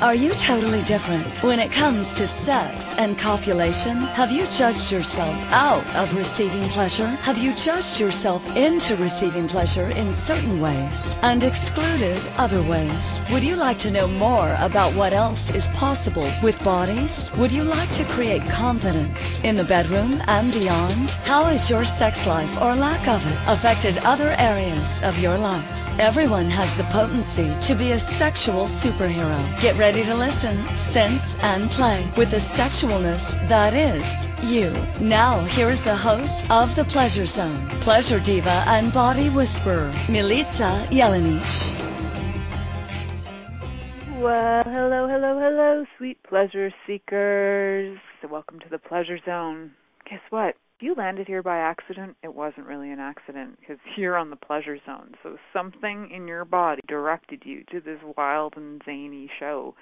Are you totally different when it comes to sex and copulation? Have you judged yourself out of receiving pleasure? Have you judged yourself into receiving pleasure in certain ways and excluded other ways? Would you like to know more about what else is possible with bodies? Would you like to create confidence in the bedroom and beyond? How has your sex life or lack of it affected other areas of your life? Everyone has the potency to be a sexual superhero. Get ready to listen, sense, and play with the sexualness that is you. Now, here's the host of The Pleasure Zone, pleasure diva and body whisperer, Milica Jelenic. Well, hello, hello, hello, sweet pleasure seekers. Welcome to The Pleasure Zone. Guess what? If you landed here by accident, it wasn't really an accident because you're on the pleasure zone. So something in your body directed you to this wild and zany show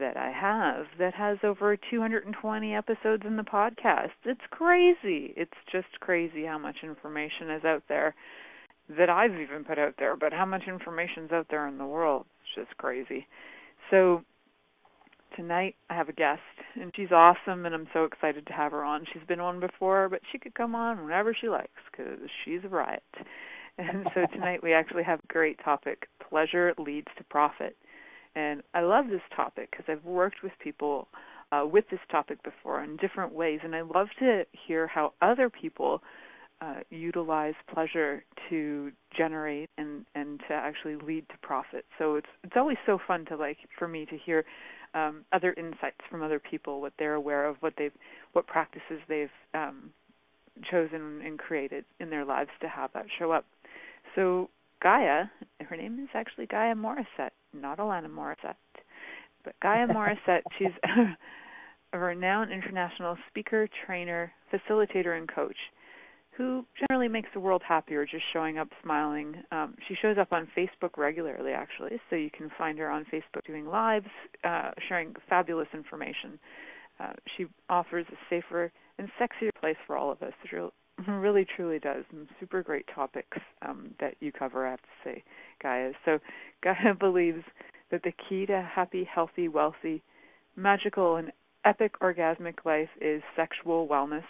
that I have that has over 220 episodes in the podcast. It's crazy. It's just crazy how much information is out there that I've even put out there, but how much information's out there in the world. It's just crazy. So tonight I have a guest, and she's awesome, and I'm so excited to have her on. She's been on before, but she could come on whenever she likes because she's a riot. And so tonight we actually have a great topic: pleasure leads to profit. And I love this topic because I've worked with people uh, with this topic before in different ways, and I love to hear how other people uh, utilize pleasure to generate and and to actually lead to profit. So it's it's always so fun to like for me to hear um, other insights from other people, what they're aware of, what they've, what practices they've um, chosen and created in their lives to have that show up. So Gaia, her name is actually Gaia Morrissette, not Alanis Morissette, but Gaia Morrissette. She's a renowned international speaker, trainer, facilitator, and coach who generally makes the world happier just showing up smiling. Um, she shows up on Facebook regularly, actually, so you can find her on Facebook doing lives, uh, sharing fabulous information. Uh, she offers a safer and sexier place for all of us. It really, truly does. Some super great topics um, that you cover, I have to say, Gaia. So, Gaia believes that the key to happy, healthy, wealthy, magical, and epic orgasmic life is sexual wellness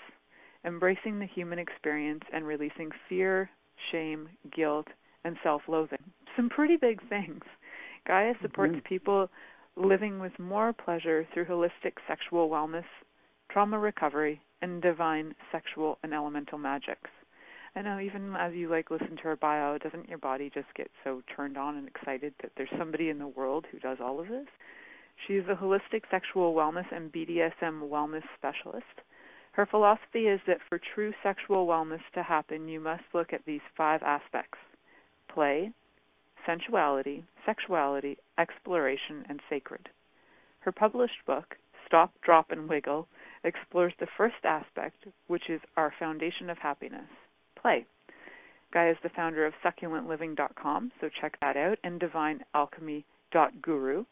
embracing the human experience and releasing fear, shame, guilt, and self loathing. Some pretty big things. Gaia supports mm-hmm. people living with more pleasure through holistic sexual wellness, trauma recovery, and divine sexual and elemental magicks. I know even as you like listen to her bio, doesn't your body just get so turned on and excited that there's somebody in the world who does all of this? She is a holistic sexual wellness and BDSM wellness specialist her philosophy is that for true sexual wellness to happen, you must look at these five aspects play, sensuality, sexuality, exploration, and sacred. Her published book, Stop, Drop, and Wiggle, explores the first aspect, which is our foundation of happiness play. Gaia is the founder of succulentliving.com, so check that out, and divinealchemy.guru.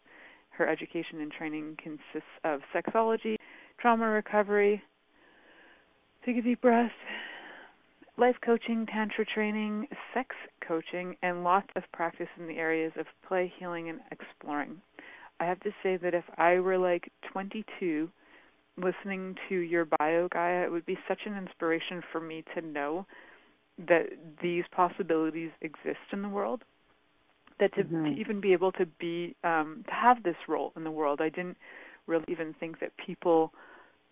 Her education and training consists of sexology, trauma recovery, Take a deep breath. Life coaching, tantra training, sex coaching, and lots of practice in the areas of play, healing, and exploring. I have to say that if I were like 22 listening to your bio, Gaia, it would be such an inspiration for me to know that these possibilities exist in the world. That to, mm-hmm. to even be able to be um, to have this role in the world, I didn't really even think that people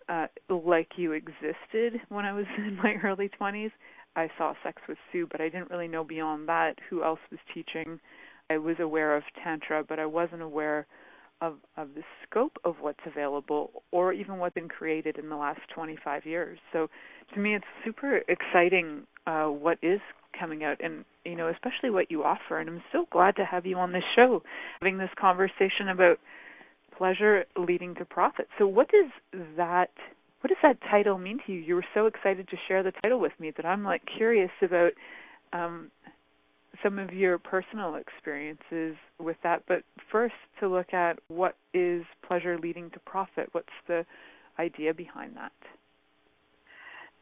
uh, like you existed when I was in my early 20s. I saw Sex with Sue, but I didn't really know beyond that who else was teaching. I was aware of Tantra, but I wasn't aware of, of the scope of what's available or even what's been created in the last 25 years. So to me, it's super exciting uh, what is coming out and you know especially what you offer and i'm so glad to have you on this show having this conversation about pleasure leading to profit. So what does that what does that title mean to you? You were so excited to share the title with me that I'm like curious about um, some of your personal experiences with that. But first, to look at what is pleasure leading to profit. What's the idea behind that?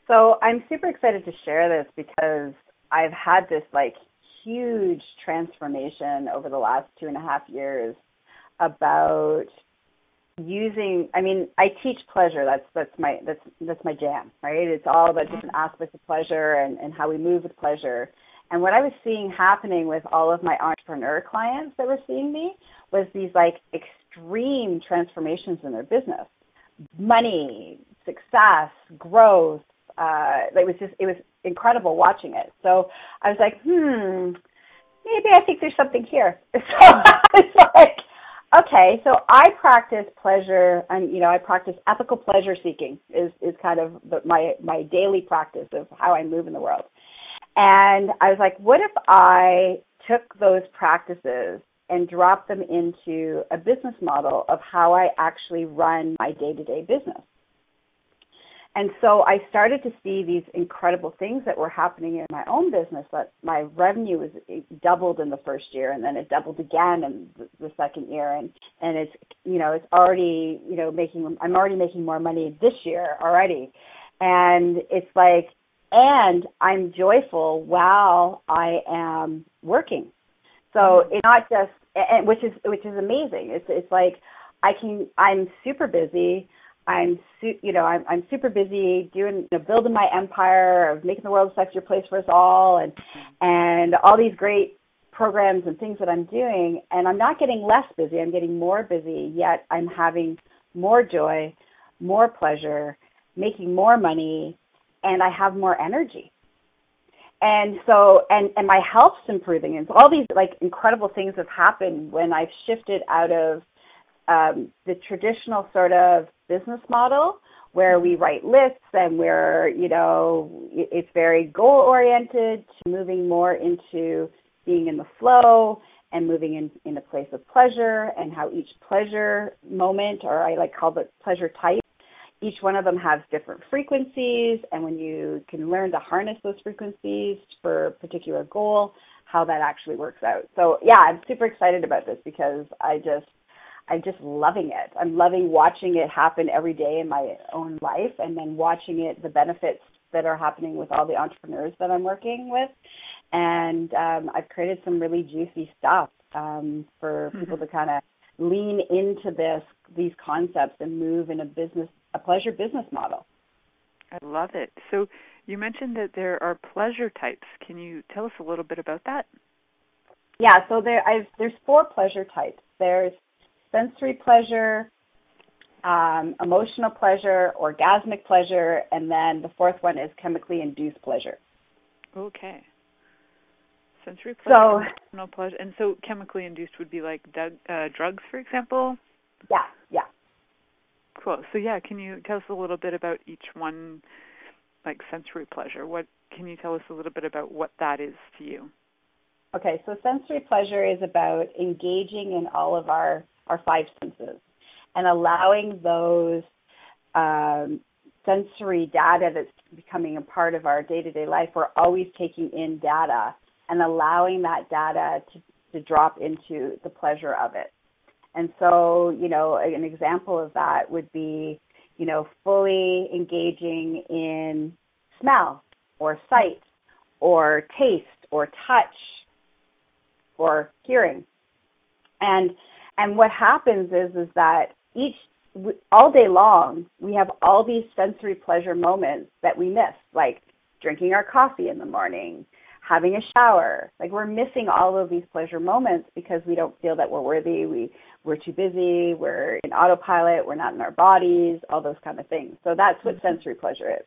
So I'm super excited to share this because I've had this like huge transformation over the last two and a half years about using i mean i teach pleasure. That's that's my that's that's my jam right? It's all about different aspects of pleasure and and how we move with pleasure. And what i was seeing happening with all of my entrepreneur clients that were seeing me was these like extreme transformations in their business. Money success growth uh it was just it was incredible watching it. So i was like hmm maybe i think there's something here. So it's like Okay, so I practice pleasure, and you know, I practice ethical pleasure seeking is is kind of the, my my daily practice of how I move in the world. And I was like, what if I took those practices and dropped them into a business model of how I actually run my day to day business? And so I started to see these incredible things that were happening in my own business. That my revenue was doubled in the first year, and then it doubled again in the second year, and and it's you know it's already you know making I'm already making more money this year already, and it's like and I'm joyful while I am working. So mm-hmm. it's not just and which is which is amazing. It's it's like I can I'm super busy I'm su- you know I'm I'm super busy doing you know, building my empire of making the world a sexier place for us all and and all these great programs and things that I'm doing. And I'm not getting less busy. I'm getting more busy yet I'm having more joy more pleasure making more money and I have more energy. And so and and my health's improving. And so all these like incredible things have happened when I've shifted out of um, the traditional sort of business model where we mm-hmm. write lists and we're, you know, it's very goal oriented to moving more into being in the flow and moving in, in a place of pleasure and how each pleasure moment, or I like call it pleasure type, each one of them has different frequencies. And when you can learn to harness those frequencies for a particular goal, how that actually works out. So yeah, I'm super excited about this because I just I'm just loving it. I'm loving watching it happen every day in my own life and then watching it, the benefits that are happening with all the entrepreneurs that I'm working with. And um, I've created some really juicy stuff um, for mm-hmm. people to kind of lean into this, these concepts and move in a business, a pleasure business model. I love it. So you mentioned that there are pleasure types. Can you tell us a little bit about that? Yeah, so there I've, there's four pleasure types. There's sensory pleasure, um, emotional pleasure, orgasmic pleasure, and then the fourth one is chemically induced pleasure. Okay. Sensory pleasure, so, emotional pleasure, and so chemically induced would be like uh, drugs, for example. Yeah, yeah. Cool. So yeah, can you tell us a little bit about each one, like sensory pleasure? What can you tell us a little bit about what that is to you? Okay, so sensory pleasure is about engaging in all of our our five senses and allowing those um, sensory data that's becoming a part of our day-to-day life. We're always taking in data and allowing that data to, to drop into the pleasure of it. And so, you know, an example of that would be, you know, fully engaging in smell or sight or taste or touch or hearing. And and what happens is is that each all day long we have all these sensory pleasure moments that we miss, like drinking our coffee in the morning, having a shower. Like we're missing all of these pleasure moments because we don't feel that we're worthy. We we're too busy. We're in autopilot. We're not in our bodies. All those kind of things. So that's what mm-hmm. sensory pleasure is.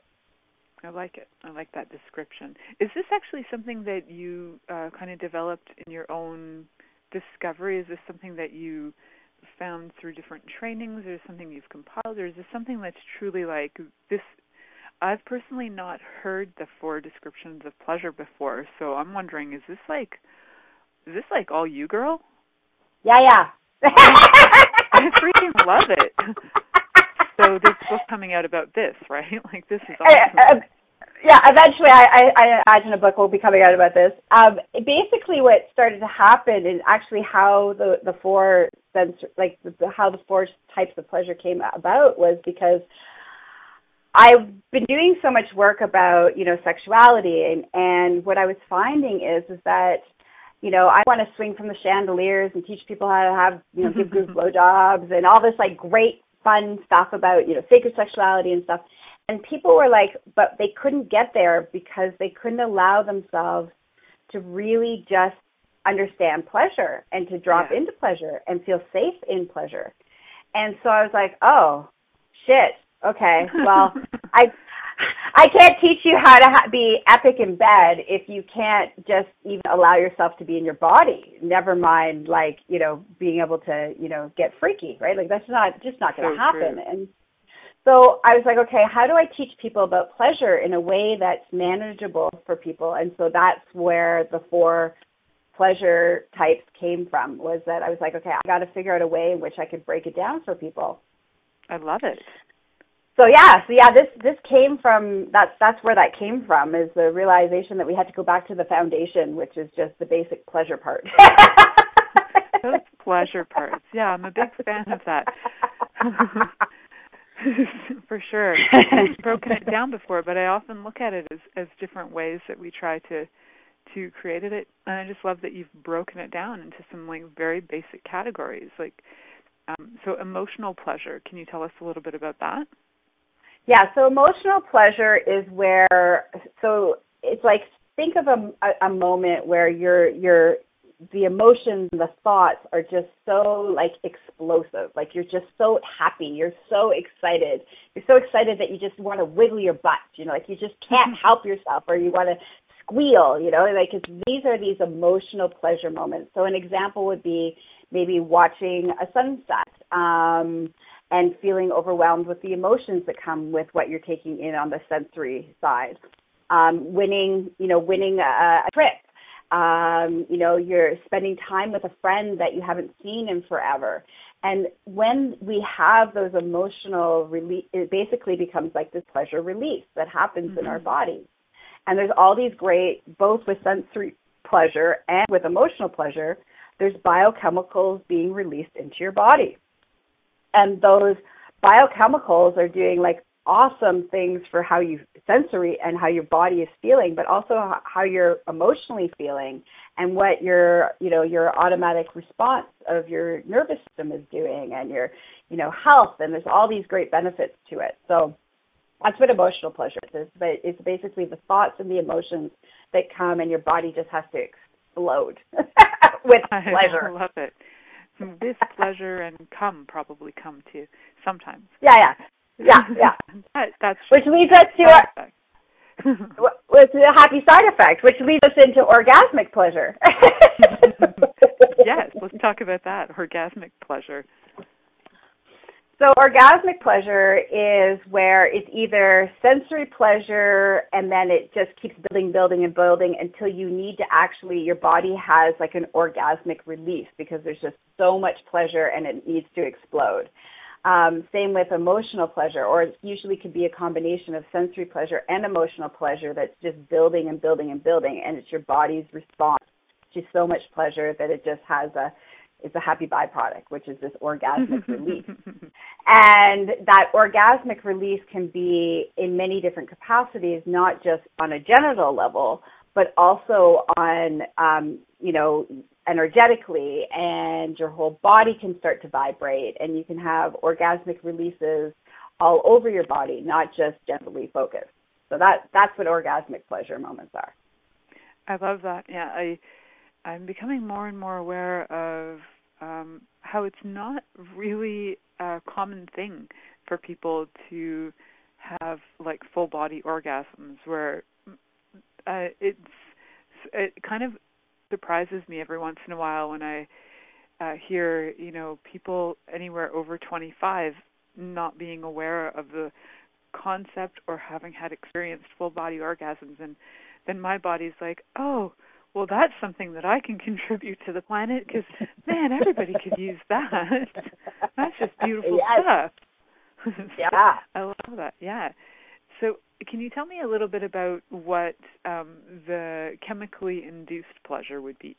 I like it. I like that description. Is this actually something that you uh, kind of developed in your own discovery? Is this something that you found through different trainings, or something you've compiled, or is this something that's truly like this? I've personally not heard the four descriptions of pleasure before, so I'm wondering, is this like, is this like all you, girl? Yeah, yeah. I freaking love it. So there's a book coming out about this, right? Like this is uh, uh, awesome. Yeah, eventually I, I, I imagine a book will be coming out about this. Um, basically, what started to happen is actually how the the four sense like the, how the four types of pleasure came about was because I've been doing so much work about you know sexuality and and what I was finding is is that you know, I want to swing from the chandeliers and teach people how to have, you know, give good blowjobs and all this like great fun stuff about, you know, sacred sexuality and stuff. And people were like, but they couldn't get there because they couldn't allow themselves to really just understand pleasure and to drop yeah. into pleasure and feel safe in pleasure. And so I was like, oh, shit. Okay. Well, I I can't teach you how to ha- be epic in bed if you can't just even allow yourself to be in your body. Never mind, like you know, being able to you know get freaky, right? Like that's not just not going to so happen. True. And so I was like, okay, how do I teach people about pleasure in a way that's manageable for people? And so that's where the four pleasure types came from. Was that I was like, okay, I got to figure out a way in which I could break it down for people. I love it so yeah, so yeah, this this came from that's that's where that came from is the realization that we had to go back to the foundation, which is just the basic pleasure part. Those pleasure parts, yeah, I'm a big fan of that. For sure, I've broken it down before, but I often look at it as as different ways that we try to to create it, and I just love that you've broken it down into some like very basic categories, like um, so emotional pleasure. Can you tell us a little bit about that? Yeah, so emotional pleasure is where so it's like think of a, a, a moment where you're you're the emotions and the thoughts are just so like explosive. Like you're just so happy. You're so excited. You're so excited that you just want to wiggle your butt. You know, like you just can't help yourself, or you want to squeal. You know, like these are these emotional pleasure moments. So an example would be maybe watching a sunset. Um, and feeling overwhelmed with the emotions that come with what you're taking in on the sensory side. Um, winning, you know, winning a, a trip. Um, you know, you're spending time with a friend that you haven't seen in forever. And when we have those emotional release, it basically becomes like this pleasure release that happens mm-hmm. in our mm-hmm. body. And there's all these great, both with sensory pleasure and with emotional pleasure, there's biochemicals being released into your body and those biochemicals are doing like awesome things for how you sensory and how your body is feeling but also how you're emotionally feeling and what your you know your automatic response of your nervous system is doing and your you know health and there's all these great benefits to it. So that's what emotional pleasure is but it's basically the thoughts and the emotions that come and your body just has to explode with pleasure. I love it. With pleasure and come probably come too sometimes. Yeah, yeah, yeah, yeah. that, that's which leads us to our, with a happy side effect, which leads us into orgasmic pleasure. yes, let's talk about that orgasmic pleasure. So orgasmic pleasure is where it's either sensory pleasure and then it just keeps building, building, and building until you need to actually, your body has like an orgasmic release because there's just so much pleasure and it needs to explode. Um, same with emotional pleasure, or it usually could be a combination of sensory pleasure and emotional pleasure that's just building and building and building, and it's your body's response to so much pleasure that it just has a it's a happy byproduct, which is this orgasmic release. And that orgasmic release can be in many different capacities, not just on a genital level, but also on, um, you know, energetically, and your whole body can start to vibrate, and you can have orgasmic releases all over your body, not just genitally focused. So that that's what orgasmic pleasure moments are. I love that. Yeah, I I'm becoming more and more aware of um, how it's not really a common thing for people to have like full body orgasms where uh, it's it kind of surprises me every once in a while when I uh, hear you know people anywhere over 25 not being aware of the concept or having had experienced full body orgasms and then my body's like oh well, that's something that I can contribute to the planet because, man, everybody could use that. That's just beautiful yes. stuff. yeah. I love that. Yeah. So, can you tell me a little bit about what um, the chemically induced pleasure would be?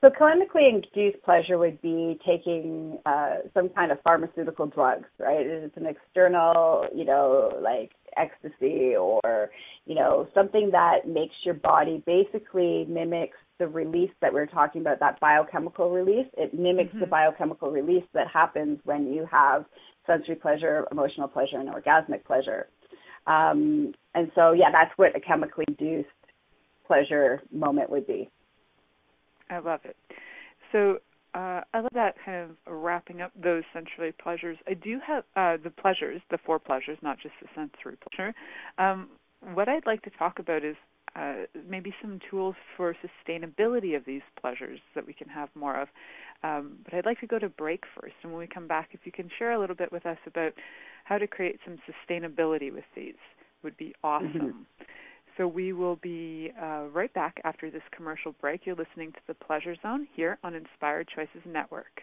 So, chemically induced pleasure would be taking uh, some kind of pharmaceutical drugs, right? It's an external, you know, like ecstasy or you know something that makes your body basically mimics the release that we are talking about, that biochemical release. It mimics mm-hmm. the biochemical release that happens when you have sensory pleasure, emotional pleasure, and orgasmic pleasure. Um, and so, yeah, that's what a chemically induced pleasure moment would be. I love it. So uh, I love that kind of wrapping up those sensory pleasures. I do have uh, the pleasures, the four pleasures, not just the sensory pleasure. Um, what I'd like to talk about is uh, maybe some tools for sustainability of these pleasures that we can have more of. Um, but I'd like to go to break first, and when we come back, if you can share a little bit with us about how to create some sustainability with these, would be awesome. Mm-hmm. So we will be uh, right back after this commercial break. You're listening to the Pleasure Zone here on Inspired Choices Network.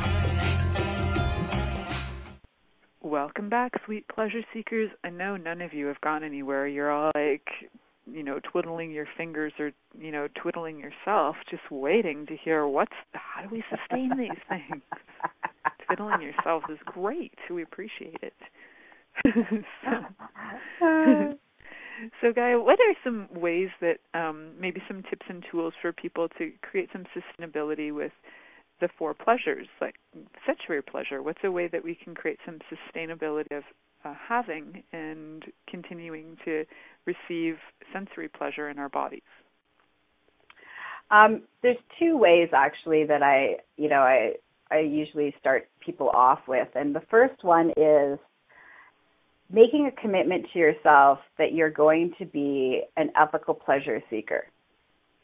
Welcome back, sweet pleasure seekers. I know none of you have gone anywhere. You're all like, you know, twiddling your fingers or, you know, twiddling yourself, just waiting to hear what's how do we sustain these things. Twiddling yourselves is great. We appreciate it. so, so, Gaia, what are some ways that um, maybe some tips and tools for people to create some sustainability with the four pleasures, like sensory pleasure? What's a way that we can create some sustainability of uh, having and continuing to receive sensory pleasure in our bodies? Um, there's two ways actually that I, you know, I I usually start people off with, and the first one is making a commitment to yourself that you're going to be an ethical pleasure seeker.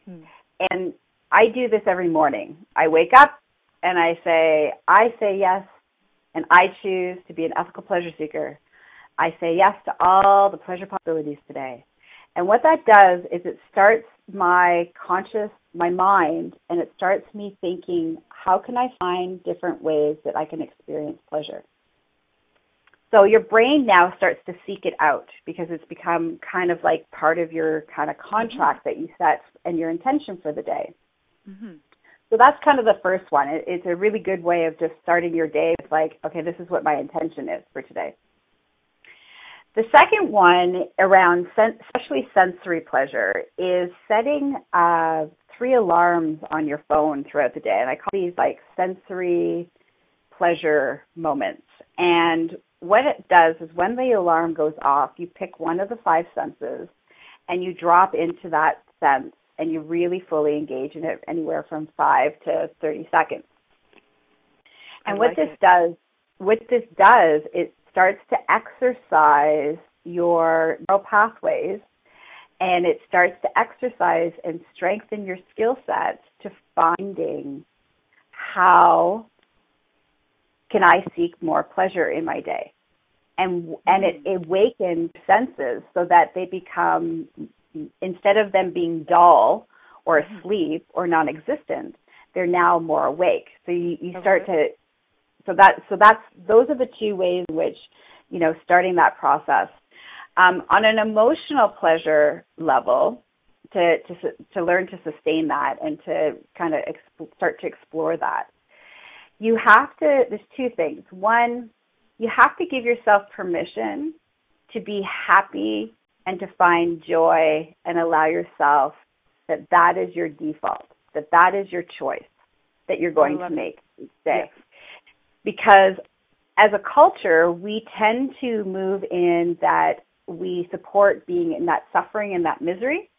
Hmm. And I do this every morning. I wake up, and I say, I say yes, and I choose to be an ethical pleasure seeker. I say yes to all the pleasure possibilities today. And what that does is it starts my conscious, my mind, and it starts me thinking, how can I find different ways that I can experience pleasure? So your brain now starts to seek it out because it's become kind of like part of your kind of contract that you set and your intention for the day. Mm-hmm. So that's kind of the first one. It, it's a really good way of just starting your day with like, okay, this is what my intention is for today. The second one around sen- especially sensory pleasure is setting uh, three alarms on your phone throughout the day, and I call these like sensory pleasure moments. And what it does is when the alarm goes off, you pick one of the five senses and you drop into that sense and you really fully engage in it anywhere from 5 to 30 seconds. And what this it. does, what this does, it starts to exercise your neural pathways and it starts to exercise and strengthen your skill sets to finding how can I seek more pleasure in my day? And and mm-hmm. it awakens senses so that they become instead of them being dull or asleep or non-existent, they're now more awake. So you, you start to so that so that's those are the two ways in which you know starting that process. Um, on an emotional pleasure level to to to learn to sustain that and to kind of exp- start to explore that you have to there's two things. One you have to give yourself permission to be happy and to find joy and allow yourself that that is your default that that is your choice that you're going to make each day yes because as a culture, we tend to move in that we support being in that suffering and that misery.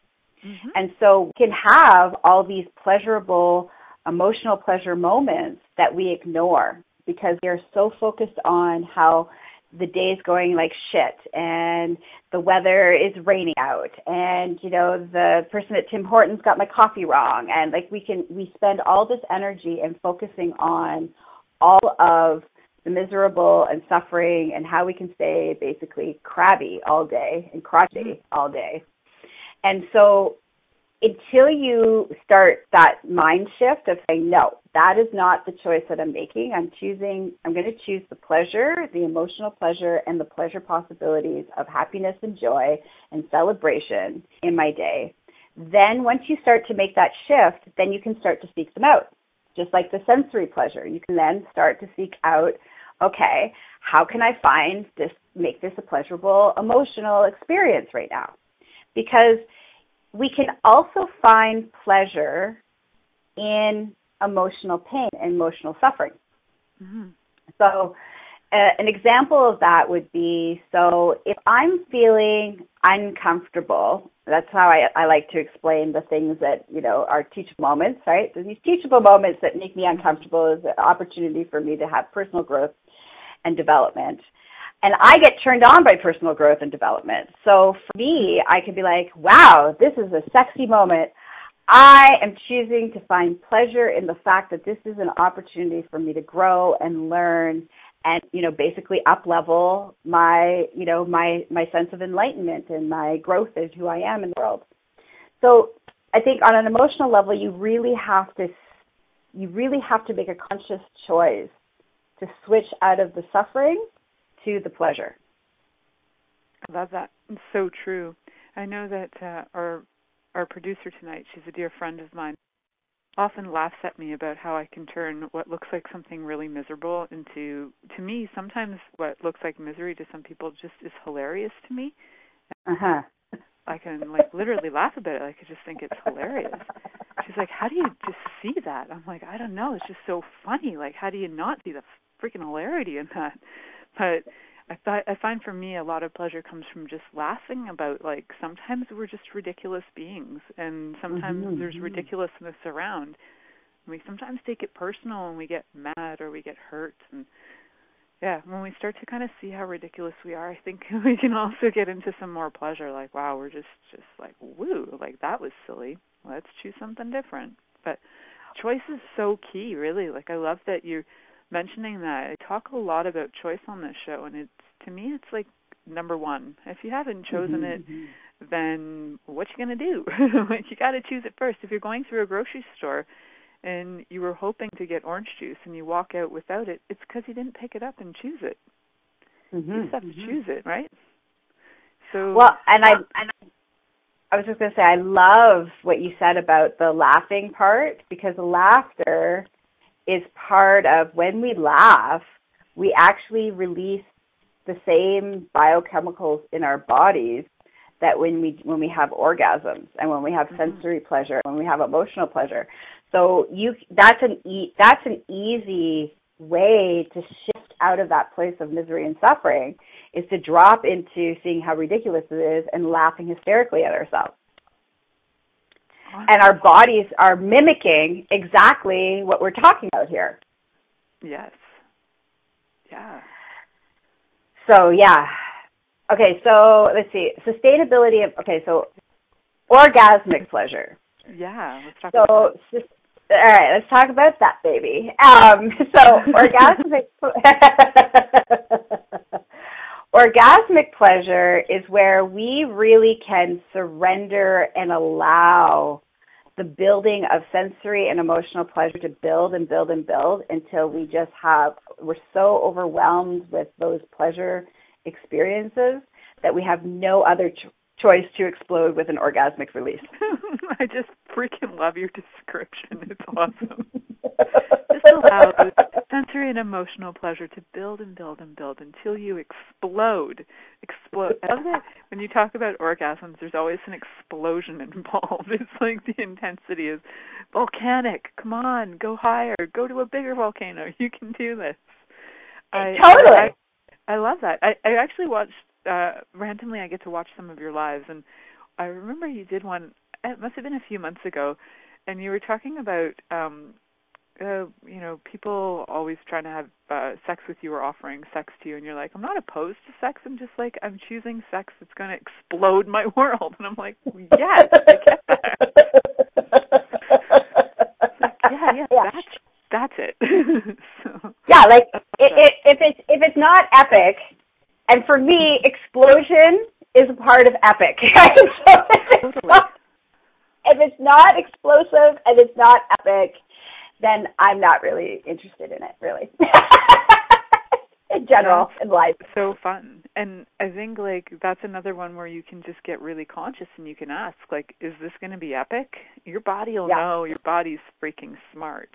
Mm-hmm. And so we can have all these pleasurable, emotional pleasure moments that we ignore because they're so focused on how the day's going like shit and the weather is raining out and you know the person at Tim Hortons got my coffee wrong and like we can we spend all this energy and focusing on all of the miserable and suffering and how we can stay basically crabby all day and crotchety mm-hmm. all day. And so until you start that mind shift of saying, no, that is not the choice that I'm making. I'm choosing, I'm going to choose the pleasure, the emotional pleasure, and the pleasure possibilities of happiness and joy and celebration in my day. Then once you start to make that shift, then you can start to seek them out just like the sensory pleasure. You can then start to seek out, okay, how can I find this, make this a pleasurable emotional experience right now? Because we can also find pleasure in emotional pain and emotional suffering. Mm-hmm. So, uh, an example of that would be so if I'm feeling uncomfortable, that's how I, I like to explain the things that, you know, are teachable moments, right? So these teachable moments that make me uncomfortable is an opportunity for me to have personal growth and development. And I get turned on by personal growth and development. So for me, I could be like, wow, this is a sexy moment. I am choosing to find pleasure in the fact that this is an opportunity for me to grow and learn and you know basically up level my you know my my sense of enlightenment and my growth as who I am in the world. So I think on an emotional level you really have to you really have to make a conscious choice to switch out of the suffering to the pleasure. I love that. It's so true. I know that uh, our our producer tonight, she's a dear friend of mine often laughs at me about how I can turn what looks like something really miserable into to me sometimes what looks like misery to some people just is hilarious to me. Uh-huh. I can like literally laugh about it. Like I just think it's hilarious. She's like, "How do you just see that?" I'm like, "I don't know. It's just so funny. Like, how do you not see the freaking hilarity in that?" But I thought I find for me a lot of pleasure comes from just laughing about like sometimes we're just ridiculous beings and sometimes mm-hmm. there's ridiculousness around. We sometimes take it personal and we get mad or we get hurt and yeah, when we start to kind of see how ridiculous we are, I think we can also get into some more pleasure like wow, we're just just like woo, like that was silly. Let's choose something different. But choice is so key, really. Like I love that you're mentioning that. I talk a lot about choice on this show, and it's to me, it's like number one. If you haven't chosen mm-hmm, it, mm-hmm. then what you gonna do? you got to choose it first. If you're going through a grocery store and you were hoping to get orange juice and you walk out without it, it's because you didn't pick it up and choose it. Mm-hmm, you just have to mm-hmm. choose it, right? So well, and I and I was just going to say I love what you said about the laughing part because laughter is part of when we laugh, we actually release the same biochemicals in our bodies that when we when we have orgasms and when we have mm-hmm. sensory pleasure, when we have emotional pleasure. So you that's an e- that's an easy way to shift out of that place of misery and suffering is to drop into seeing how ridiculous it is and laughing hysterically at ourselves. And our bodies are mimicking exactly what we're talking about here. Yes. Yeah. So yeah. Okay, so let's see. Sustainability of okay, so orgasmic pleasure. Yeah, let's talk So all right, let's talk about that baby. Um, so orgasmic orgasmic pleasure is where we really can surrender and allow the building of sensory and emotional pleasure to build and build and build until we just have we're so overwhelmed with those pleasure experiences that we have no other ch- choice to explode with an orgasmic release. I just freaking love your description. It's awesome. This allows sensory and emotional pleasure to build and build and build until you explode. Explode. I love that when you talk about orgasms, there's always an explosion involved. It's like the intensity is volcanic. Come on, go higher. Go to a bigger volcano. You can do this. I, Totally. I, I love that. I, I actually watched uh randomly. I get to watch some of your lives, and I remember you did one. It must have been a few months ago, and you were talking about um uh, you know, people always trying to have uh, sex with you or offering sex to you, and you're like, I'm not opposed to sex. I'm just like, I'm choosing sex that's going to explode my world. And I'm like, yes, I get that. Yeah, yeah, Yeah. that's that's it. so, Yeah, like it, it, if it's if it's not epic, and for me, explosion is a part of epic. so if it's, not, if it's not explosive and it's not epic, then I'm not really interested in it, really. in general, in life. so fun. And I think like that's another one where you can just get really conscious and you can ask like is this going to be epic? Your body will Yeah. know your body's freaking smart.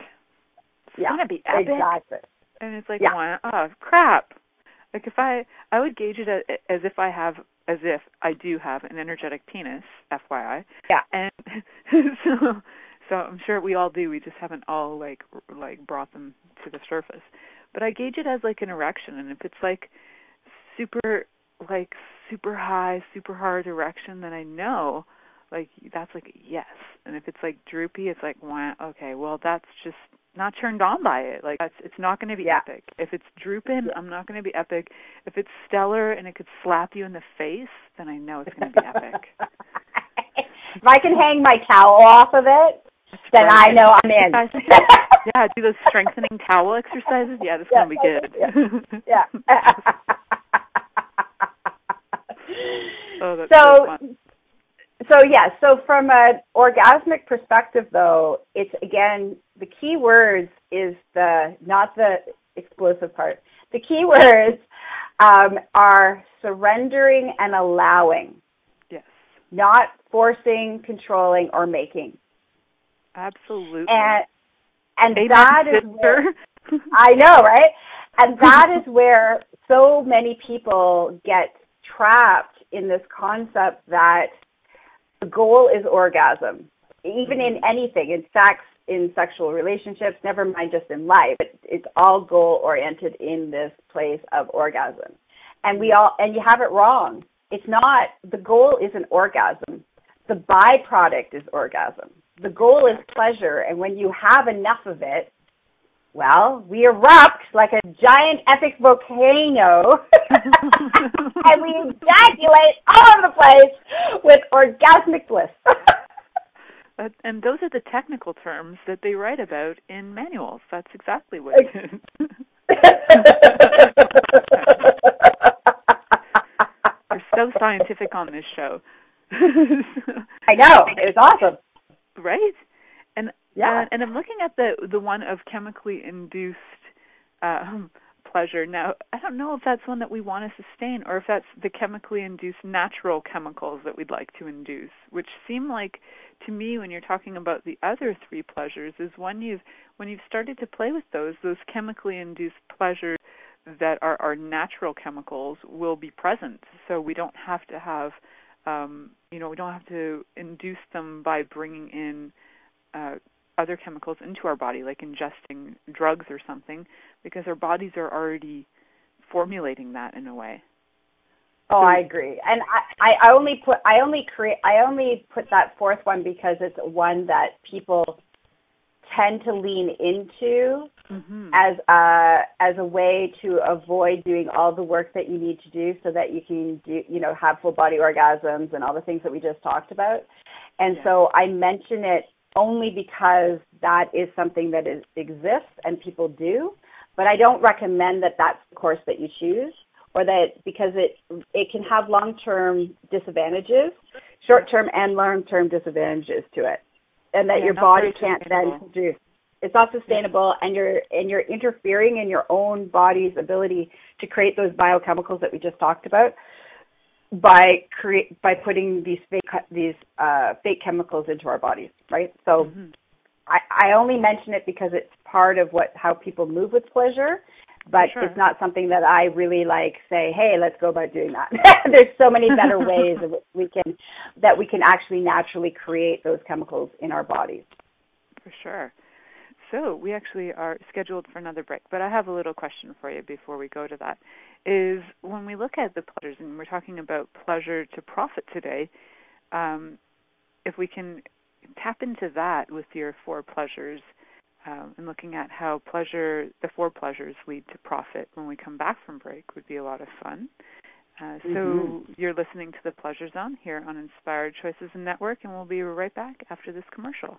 It's Yeah, going to be epic. Exactly. And it's like, Yeah. wow, oh, crap. Like if I I would gauge it as, as if I have as if I do have an energetic penis, FYI. Yeah. And so so I'm sure we all do. We just haven't all like like brought them to the surface. But I gauge it as like an erection, and if it's like super like super high, super hard erection, then I know like that's like yes. And if it's like droopy, it's like wow, okay, well that's just not turned on by it. Like that's it's not going to be Yeah. epic. If it's drooping, I'm not going to be epic. If it's stellar and it could slap you in the face, then I know it's going to be epic. if I can hang my towel off of it, then I know I'm in. Yeah, do those strengthening towel exercises. Yeah, that's Yeah, going to be good. yeah. oh, that's so, so so yeah, so from an orgasmic perspective though, it's again the key words is the not the explosive part. The key words um, are surrendering and allowing, Yes, not forcing, controlling, or making. Absolutely. And and Amen, that is where. I know, right? And that is where so many people get trapped in this concept that the goal is orgasm. Even in anything, in sex, in sexual relationships, never mind just in life. It, it's all goal oriented in this place of orgasm. And we all and you have it wrong. It's not the goal isn't orgasm. The byproduct is orgasm. The goal is pleasure and when you have enough of it, well, we erupt like a giant epic volcano and we ejaculate all over the place with orgasmic bliss. And those are the technical terms that they write about in manuals. That's exactly what it is. We're so scientific on this show. I know. It was awesome. right? And Yeah. uh, and I'm looking at the the one of chemically induced um, pleasure. Now, I don't know if that's one that we want to sustain or if that's the chemically induced natural chemicals that we'd like to induce, which seem like to me when you're talking about the other three pleasures is when you've when you've started to play with those, those chemically induced pleasures that are are natural chemicals will be present. So we don't have to have um, you know, we don't have to induce them by bringing in uh, other chemicals into our body, like ingesting drugs or something, because our bodies are already formulating that in a way. Oh, I agree, and I, I only put I only create I only put that fourth one because it's one that people tend to lean into mm-hmm. as a as a way to avoid doing all the work that you need to do so that you can do you know have full body orgasms and all the things that we just talked about. And yeah. so I mention it only because that is something that is, exists and people do, but I don't recommend that that's the course that you choose or that because it it can have long-term disadvantages, short-term and long-term disadvantages to it, and that yeah, your body can't then produce. It's not sustainable, and you're and you're interfering in your own body's ability to create those biochemicals that we just talked about by create by putting these fake these uh, fake chemicals into our bodies, right? So. Mm-hmm. I, I only mention it because it's part of what how people move with pleasure but sure. it's not something that I really like say, hey, let's go about doing that. There's so many better ways that we can that we can actually naturally create those chemicals in our bodies. For sure. So we actually are scheduled for another break, but I have a little question for you before we go to that. Is when we look at the pleasures, and we're talking about pleasure to profit today, um, if we can tap into that with your four pleasures um, and looking at how pleasure, the four pleasures lead to profit when we come back from break would be a lot of fun. Uh, so mm-hmm. you're listening to the Pleasure Zone here on Inspired Choices Network, and we'll be right back after this commercial.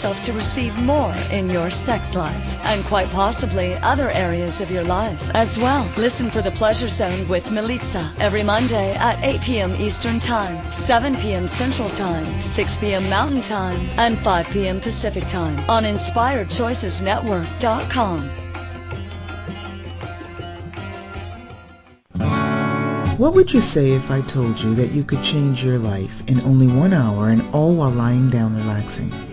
yourself to receive more in your sex life and quite possibly other areas of your life as well. Listen for the Pleasure Zone with Milica every Monday at 8 p.m. Eastern Time, 7 p.m. Central Time, 6 p.m. Mountain Time, and 5 p.m. Pacific Time on InspiredChoicesNetwork.com. What would you say if I told you that you could change your life in only one hour and all while lying down relaxing?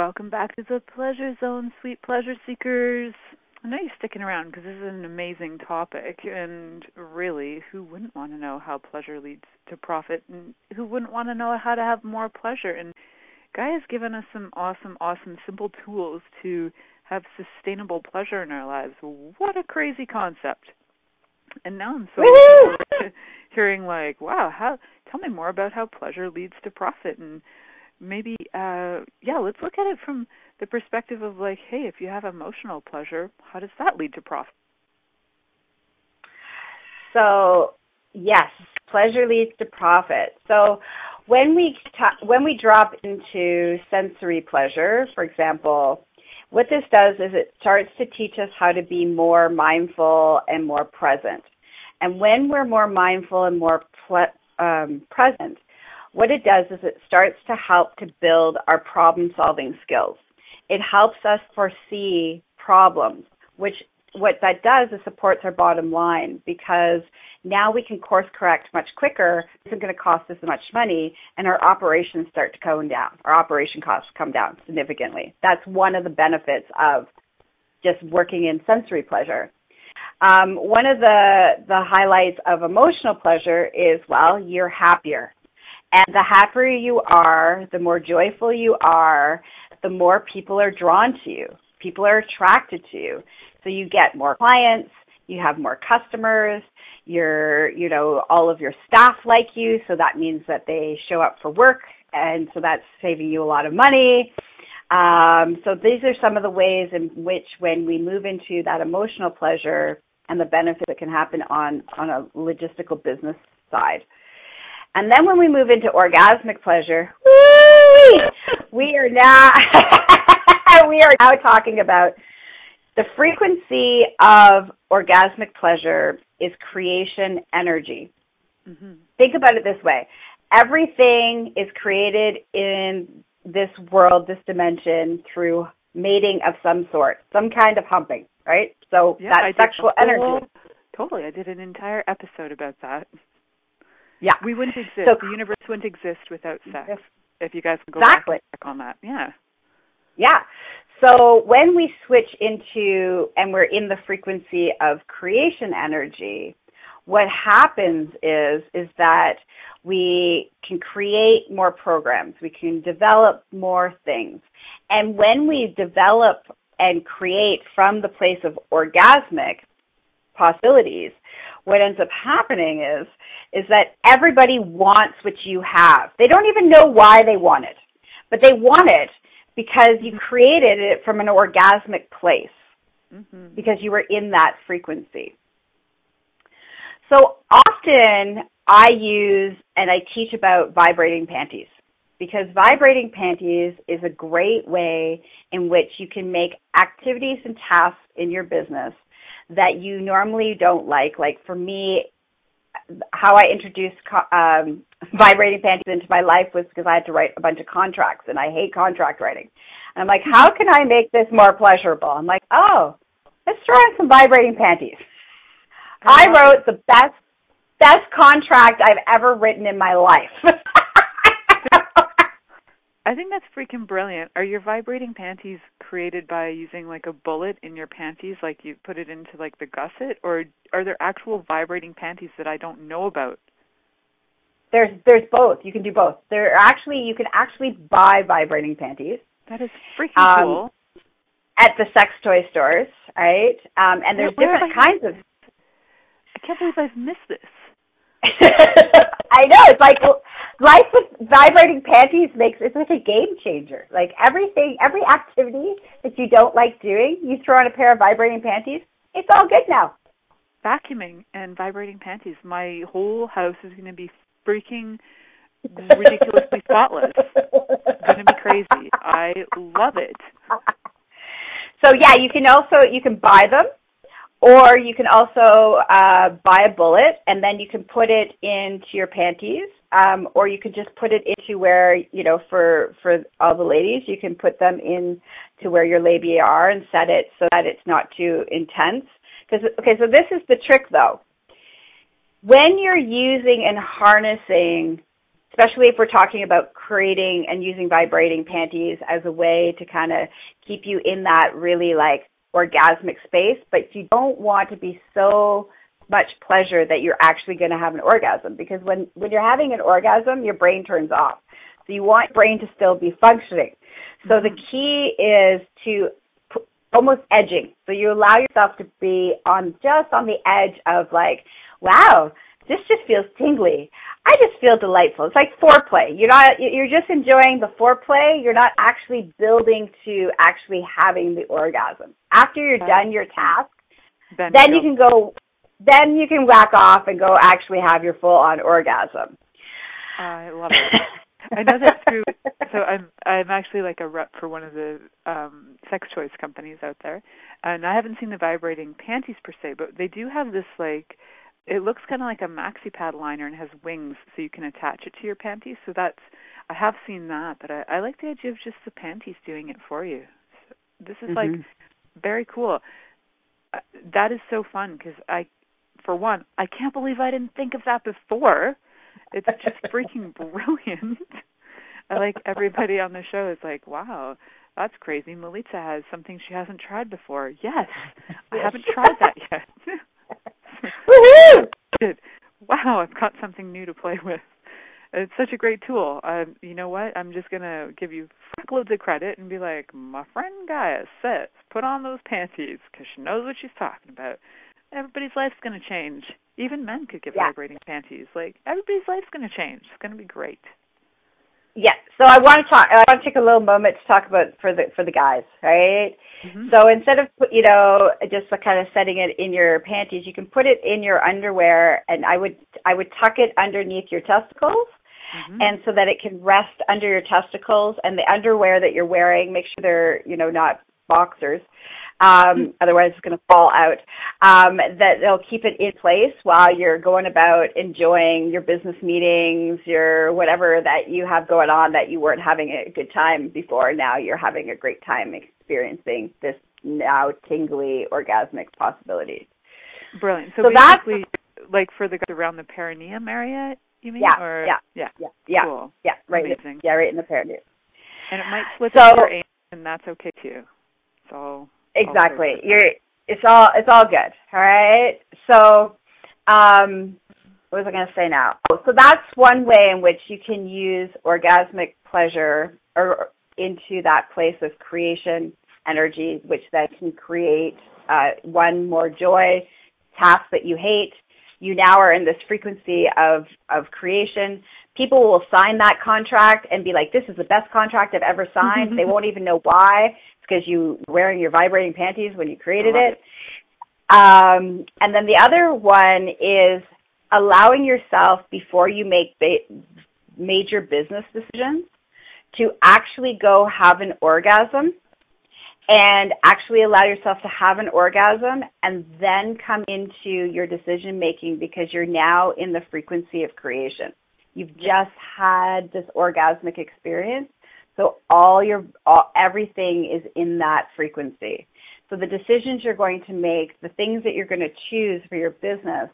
Welcome back to the Pleasure Zone, sweet pleasure seekers. I know you're sticking around because this is an amazing topic, and really, who wouldn't want to know how pleasure leads to profit, and who wouldn't want to know how to have more pleasure? And Gaia has given us some awesome, awesome, simple tools to have sustainable pleasure in our lives. What a crazy concept! And now I'm so hearing like, wow, how? Tell me more about how pleasure leads to profit and maybe uh yeah let's look at it from the perspective of like hey if you have emotional pleasure how does that lead to profit? So yes pleasure leads to profit. So when we ta- when we drop into sensory pleasure for example what this does is it starts to teach us how to be more mindful and more present. And when we're more mindful and more ple- um, present, what it does is it starts to help to build our problem solving skills. It helps us foresee problems, which what that does is supports our bottom line because now we can course correct much quicker. It isn't going to cost us much money, and our operations start to come down. Our operation costs come down significantly. That's one of the benefits of just working in sensory pleasure. Um, one of the the highlights of emotional pleasure is well, you're happier, and the happier you are, the more joyful you are, the more people are drawn to you. People are attracted to you. So you get more clients, you have more customers, your you know all of your staff like you, so that means that they show up for work, and so that's saving you a lot of money. Um, so these are some of the ways in which, when we move into that emotional pleasure and the benefit that can happen on on a logistical business side. And then when we move into orgasmic pleasure, we are now we are now talking about the frequency of orgasmic pleasure is creation energy. Mm-hmm. Think about it this way. Everything is created in this world, this dimension through mating of some sort, some kind of humping, right? So yeah, that sexual energy. Totally. I did an entire episode about that. Yeah. We wouldn't exist. So, the universe wouldn't exist without sex. If you guys can go exactly. back on that. Yeah. Yeah. So when we switch into and we're in the frequency of creation energy, what happens is is that we can create more programs, we can develop more things. And when we develop and create from the place of orgasmic possibilities, what ends up happening is is that everybody wants what you have. They don't even know why they want it, but they want it because you created it from an orgasmic place mm-hmm. because you were in that frequency. So often I use and I teach about vibrating panties because vibrating panties is a great way in which you can make activities and tasks in your business that you normally don't like. Like for me, how I introduced um, vibrating panties into my life was because I had to write a bunch of contracts, and I hate contract writing. And I'm like, how can I make this more pleasurable? I'm like, oh, let's throw in some vibrating panties. I wrote the best best contract I've ever written in my life. I think that's freaking brilliant. Are your vibrating panties created by using like a bullet in your panties, like you put it into like the gusset, or are there actual vibrating panties that I don't know about? There's there's both. You can do both. There are actually you can actually buy vibrating panties. That is freaking um, cool. At the sex toy stores, right? Um, and there's different kinds of. I can't believe I've missed this. I know it's like life with vibrating panties makes it's like a game changer. Like everything, every activity that you don't like doing, you throw on a pair of vibrating panties. It's all good now. Vacuuming and vibrating panties. My whole house is going to be freaking ridiculously spotless. It's going to be crazy. I love it. So yeah, you can also you can buy them or you can also uh, buy a bullet and then you can put it into your panties, um, or you could just put it into where you know for for all the ladies, you can put them in to where your labia are and set it so that it's not too intense. Because okay, so this is the trick though. When you're using and harnessing, especially if we're talking about creating and using vibrating panties as a way to kind of keep you in that really like orgasmic space, but you don't want to be so much pleasure that you're actually going to have an orgasm because when when you're having an orgasm, your brain turns off. So you want your brain to still be functioning. So the mm-hmm. key is to p- almost edging. So you allow yourself to be on just on the edge of like, wow, this just feels tingly. I just feel delightful. It's like foreplay. You're not you're just enjoying the foreplay. You're not actually building to actually having the orgasm. After you're done your task, then, then you can go then you can whack off and go actually have your full on orgasm. I love it. I know that through so I'm I'm actually like a rep for one of the um sex choice companies out there. And I haven't seen the vibrating panties per se, but they do have this like it looks kind of like a maxi pad liner and has wings, so you can attach it to your panties. So that's I have seen that, but I, I like the idea of just the panties doing it for you. So this is mm-hmm. like very cool. Uh, that is so fun because I, for one, I can't believe I didn't think of that before. It's just freaking brilliant. I like everybody on the show is like, wow, that's crazy. Milica has something she hasn't tried before. Yes, I haven't tried that yet. Woohoo! wow, I've got something new to play with. It's such a great tool. Um, you know what? I'm just gonna give you loads of credit and be like, my friend Gaia says, put on those panties because she knows what she's talking about. Everybody's life's gonna change. Even men could get yeah. vibrating panties. Like everybody's life's gonna change. It's gonna be great. Yeah. So I want to talk. I want to take a little moment to talk about for the for the guys, right? Mm-hmm. So instead of you know just kind of setting it in your panties, you can put it in your underwear, and I would I would tuck it underneath your testicles. Mm-hmm. And so that it can rest under your testicles and the underwear that you're wearing, make sure they're, you know, not boxers um, otherwise it's going to fall out. Um, that they'll keep it in place while you're going about enjoying your business meetings, your whatever that you have going on that you weren't having a good time before. Now you're having a great time experiencing this now tingly orgasmic possibilities. Brilliant. So, so basically, like for the around the perineum area, you mean? Yeah, or, yeah, yeah, yeah, yeah, cool. yeah, right, Amazing. yeah, right in the perineum. And it might slip so, into your anus, and that's okay too. So Exactly. You're it's all it's all good. All right. So um what was I gonna say now? Oh, so that's one way in which you can use orgasmic pleasure or into that place of creation energy, which then can create uh, one more joy, tasks that you hate. You now are in this frequency of of creation. People will sign that contract and be like, "This is the best contract I've ever signed." they won't even know why because you were wearing your vibrating panties when you created it. it. Um, and then the other one is allowing yourself before you make ba- major business decisions to actually go have an orgasm and actually allow yourself to have an orgasm and then come into your decision making because you're now in the frequency of creation. You've just had this orgasmic experience so all your all, everything is in that frequency. So the decisions you're going to make, the things that you're going to choose for your business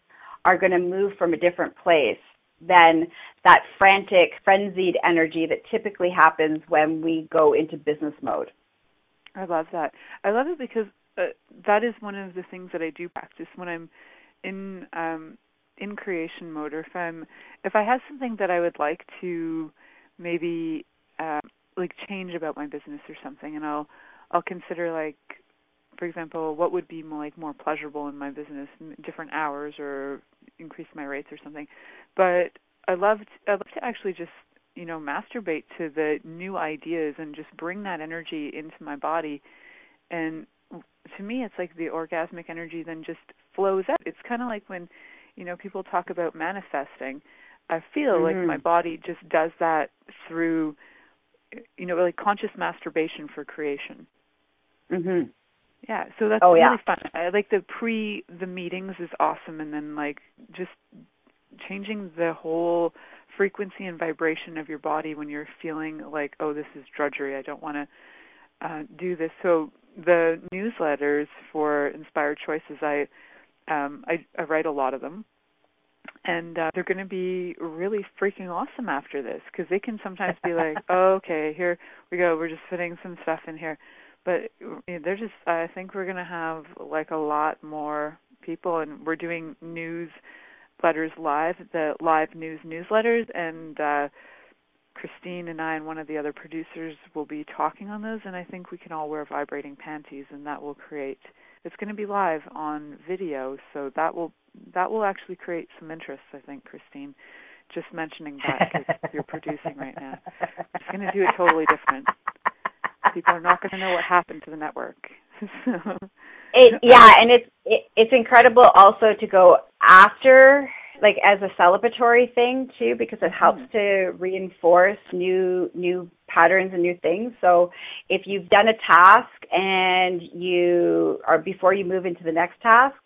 are going to move from a different place than that frantic, frenzied energy that typically happens when we go into business mode. I love that. I love it because uh, that is one of the things that I do practice when I'm in um in creation mode or if I'm if I have something that I would like to maybe um, like change about my business or something and I'll I'll consider like for example what would be more like more pleasurable in my business different hours or increase my rates or something. But I love to, I love to actually just you know masturbate to the new ideas and just bring that energy into my body. And to me it's like the orgasmic energy then just flows out. It's kind of like when you know people talk about manifesting. I feel mm-hmm. like my body just does that through you know, like conscious masturbation for creation. Mhm. Yeah, so that's oh, really yeah. fun. I like the pre the meetings is awesome and then like just changing the whole frequency and vibration of your body when you're feeling like, oh, this is drudgery. I don't want to uh, do this. So the newsletters for Inspired Choices, I um, I, I write a lot of them, and uh, they're going to be really freaking awesome after this because they can sometimes be like, oh, okay, here we go, we're just fitting some stuff in here, but they're just. I think we're going to have like a lot more people, and we're doing news letters live, the live news newsletters, and uh, Christine and I and one of the other producers will be talking on those, and I think we can all wear vibrating panties, and that will create. It's going to be live on video, so that will that will actually create some interest, I think, Christine. Just mentioning that because you're producing right now. It's going to do it totally different. People are not going to know what happened to the network. it, yeah, and it's it, it's incredible also to go after like as a celebratory thing too because it helps mm. to reinforce new new patterns and new things. So if you've done a task and you are before you move into the next task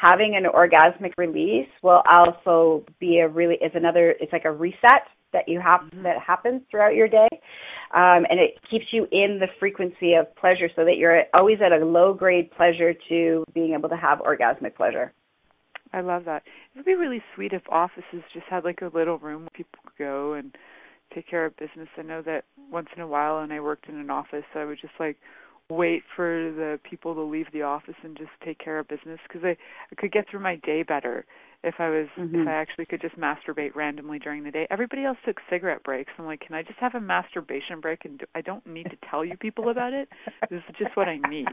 having an orgasmic release will also be a really is another it's like a reset that you have mm-hmm. that happens throughout your day. Um, and it keeps you in the frequency of pleasure so that you're always at a low grade pleasure to being able to have orgasmic pleasure. I love that. It would be really sweet if offices just had like a little room where people could go and take care of business i know that once in a while and i worked in an office i would just like wait for the people to leave the office and just take care of business because I, I could get through my day better if I was mm-hmm. if I actually could just masturbate randomly during the day. Everybody else took cigarette breaks. I'm like, can I just have a masturbation break and do, I don't need to tell you people about it. This is just what I need.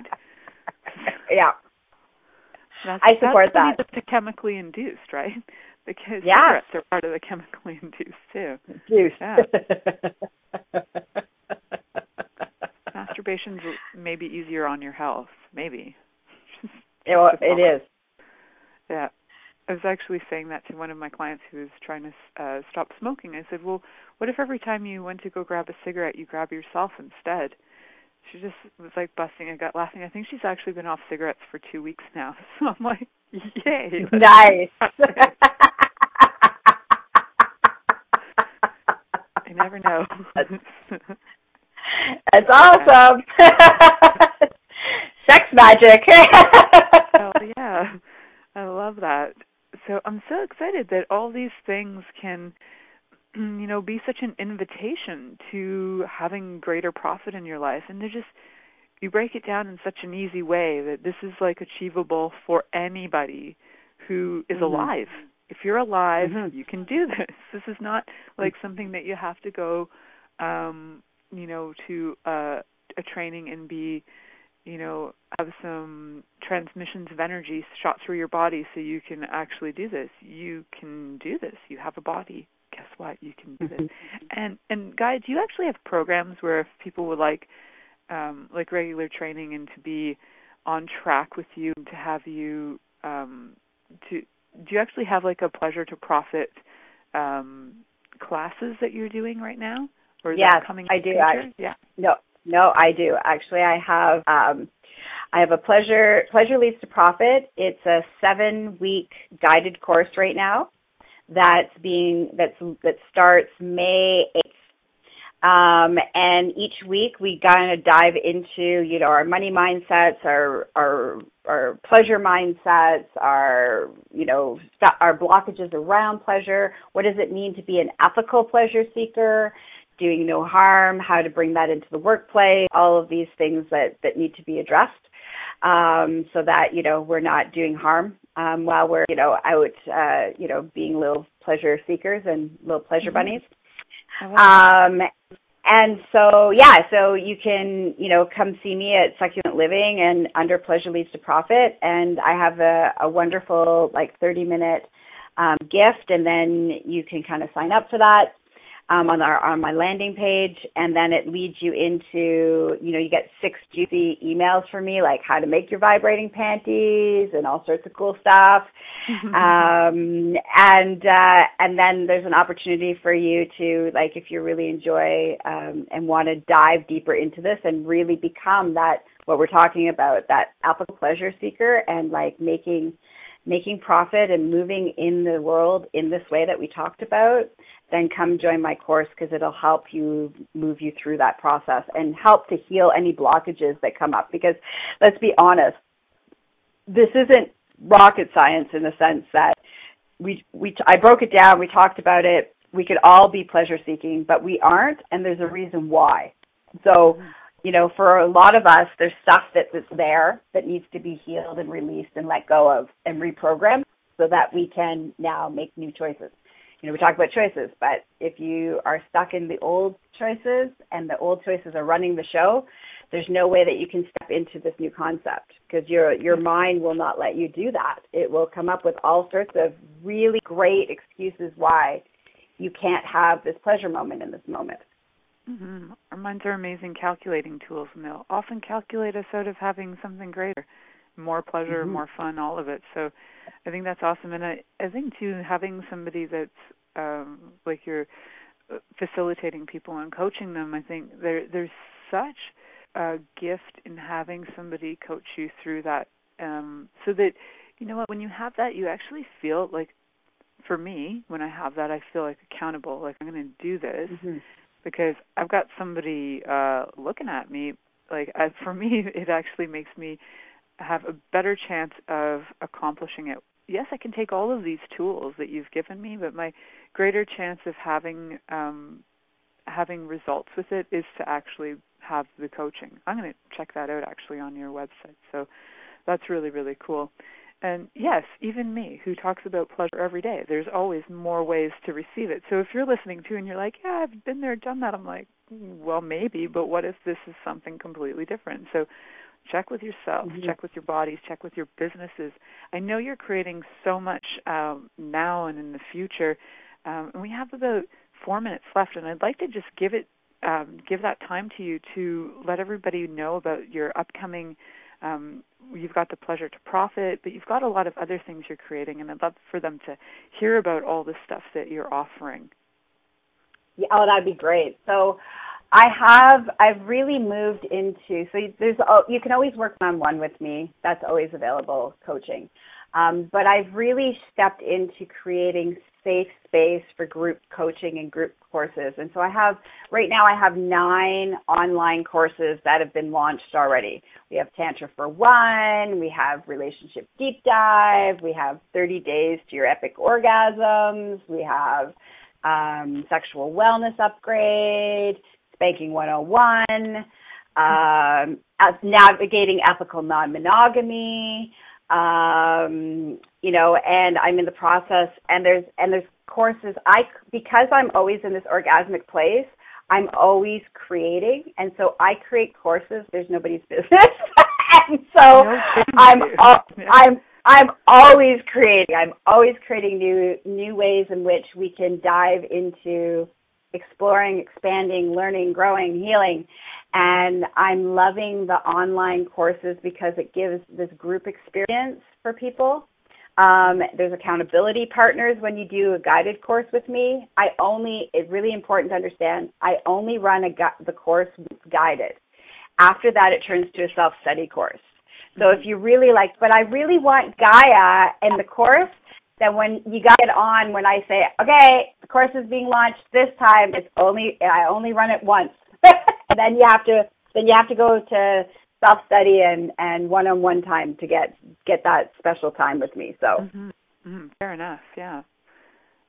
Yeah. That's, I support that's that. That's chemically induced, right? Because yes. cigarettes are part of the chemically induced too. Induced. Yeah. masturbation's maybe easier on your health. Maybe. it, well, it is. Yeah. I was actually saying that to one of my clients who was trying to uh stop smoking. I said, "Well, what if every time you went to go grab a cigarette, you grab yourself instead?" She just was like busting a gut laughing. I think she's actually been off cigarettes for 2 weeks now. So I'm like, "Yay." Nice. I never know. That's awesome. Sex magic. oh yeah. I love that. So I'm so excited that all these things can you know be such an invitation to having greater profit in your life and they're just you break it down in such an easy way that this is like achievable for anybody who is mm-hmm. alive. If you're alive, mm-hmm. you can do this. This is not like something that you have to go um you know, to uh, a training and be, you know, have some transmissions of energy shot through your body so you can actually do this. You can do this. You have a body. Guess what? You can do this. Mm-hmm. And and Gaia, do you actually have programs where if people would like um like regular training and to be on track with you and to have you um to do you actually have like a pleasure to profit um classes that you're doing right now? Or is yes, that coming I do. I, yeah. No, no, I do. Actually, I have um, I have a pleasure pleasure leads to profit. It's a seven week guided course right now that's being that's that starts May eighth. Um, and each week we kind of dive into, you know, our money mindsets, our, our, our pleasure mindsets, our, you know, our blockages around pleasure. What does it mean to be an ethical pleasure seeker? doing no harm, how to bring that into the workplace, all of these things that, that need to be addressed um, so that, you know, we're not doing harm um, while we're, you know, out, uh, you know, being little pleasure seekers and little pleasure mm-hmm. bunnies. Um, and so, yeah, so you can, you know, come see me at Succulent Living and under Pleasure Leads to Profit. And I have a, a wonderful, like, 30 minute um, gift, and then you can kind of sign up for that um, on our on my landing page, and then it leads you into you know you get six juicy emails from me like how to make your vibrating panties and all sorts of cool stuff, um, and uh, and then there's an opportunity for you to like if you really enjoy um, and want to dive deeper into this and really become that what we're talking about that alpha pleasure seeker and like making making profit and moving in the world in this way that we talked about, then come join my course because it'll help you move you through that process and help to heal any blockages that come up. Because let's be honest, this isn't rocket science in the sense that we we I broke it down, we talked about it. We could all be pleasure seeking, but we aren't, and there's a reason why. So mm-hmm. You know, for a lot of us, there's stuff that, that's there that needs to be healed and released and let go of and reprogrammed so that we can now make new choices. You know, we talk about choices, but if you are stuck in the old choices and the old choices are running the show, there's no way that you can step into this new concept because your your mind will not let you do that. It will come up with all sorts of really great excuses why you can't have this pleasure moment in this moment. Mm-hmm. Our minds are amazing calculating tools, and they'll often calculate us out of having something greater, more pleasure, mm-hmm. more fun, all of it. So, I think that's awesome, and I I think too having somebody that's um, like you're uh, facilitating people and coaching them. I think there there's such a gift in having somebody coach you through that, um, so that you know what? When you have that, you actually feel like, for me, when I have that, I feel like accountable. Like I'm going to do this mm-hmm. Because I've got somebody uh looking at me. Like I, for me, it actually makes me have a better chance of accomplishing it. Yes, I can take all of these tools that you've given me, but my greater chance of having um having results with it is to actually have the coaching. I'm going to check that out actually on your website. So that's really really cool. And yes, even me who talks about pleasure every day, there's always more ways to receive it. So if you're listening to and you're like, "Yeah, I've been there, done that." I'm like, "Well, maybe, but what if this is something completely different?" So check with yourself, mm-hmm. check with your bodies, check with your businesses. I know you're creating so much um, now and in the future, um, and we have about four minutes left, and I'd like to just give it um, give that time to you to let everybody know about your upcoming. Um, you've got the pleasure to profit, but you've got a lot of other things you're creating, and I'd love for them to hear about all the stuff that you're offering. Yeah, oh, that'd be great. So, I have I've really moved into so there's you can always work one on one with me. That's always available coaching. Um, but I've really stepped into creating safe space for group coaching and group courses. And so I have, right now, I have nine online courses that have been launched already. We have Tantra for One, we have Relationship Deep Dive, we have 30 Days to Your Epic Orgasms, we have um, Sexual Wellness Upgrade, Spanking 101, um, navigating ethical non-monogamy, um, you know, and I'm in the process, and there's and there's courses. I because I'm always in this orgasmic place. I'm always creating, and so I create courses. There's nobody's business, and so no I'm I'm I'm always creating. I'm always creating new new ways in which we can dive into exploring, expanding, learning, growing, healing. And I'm loving the online courses because it gives this group experience for people. Um, there's accountability partners when you do a guided course with me. I only, it's really important to understand, I only run a gu- the course guided. After that, it turns to a self-study course. So if you really like, but I really want Gaia in the course, then when you got it on, when I say, okay, the course is being launched this time, it's only I only run it once. and then you have to then you have to go to self study and and one on one time to get get that special time with me. So mm-hmm. Mm-hmm. fair enough, yeah.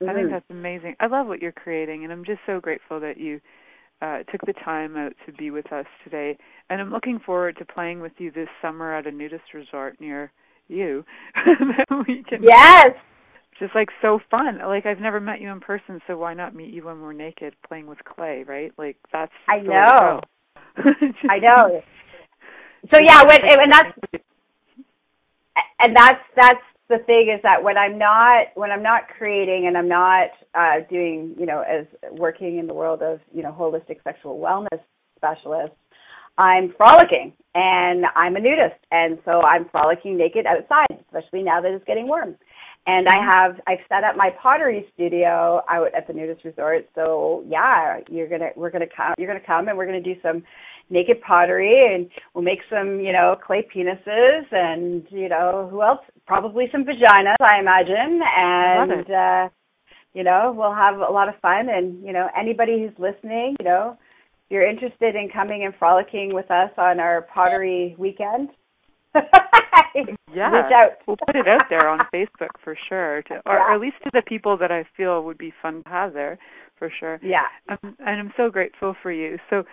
Mm-hmm. I think that's amazing. I love what you're creating, and I'm just so grateful that you uh, took the time out to be with us today. And I'm looking forward to playing with you this summer at a nudist resort near you. we can yes just like so fun. Like I've never met you in person, so why not meet you when we're naked playing with clay, right? Like that's I know. I know. So yeah, when and that's and that's that's the thing is that when I'm not when I'm not creating and I'm not uh doing, you know, as working in the world of, you know, holistic sexual wellness specialist, I'm frolicking and I'm a nudist. And so I'm frolicking naked outside, especially now that it's getting warm. And I have I've set up my pottery studio out at the nudist resort. So yeah, you're gonna we're gonna come you're gonna come and we're gonna do some naked pottery and we'll make some you know clay penises and you know who else probably some vaginas I imagine and uh, you know we'll have a lot of fun and you know anybody who's listening you know if you're interested in coming and frolicking with us on our pottery weekend yeah, out. we'll put it out there on Facebook for sure, to, or, yeah. or at least to the people that I feel would be fun to have there, for sure. Yeah. Um, and I'm so grateful for you. So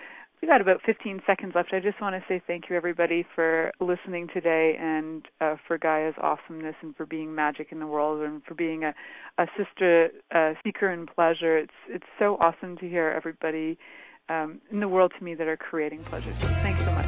we got about 15 seconds left. I just want to say thank you, everybody, for listening today, and uh, for Gaia's awesomeness, and for being magic in the world, and for being a, a sister uh, seeker in pleasure. It's it's so awesome to hear everybody um, in the world to me that are creating pleasure. So thanks so much.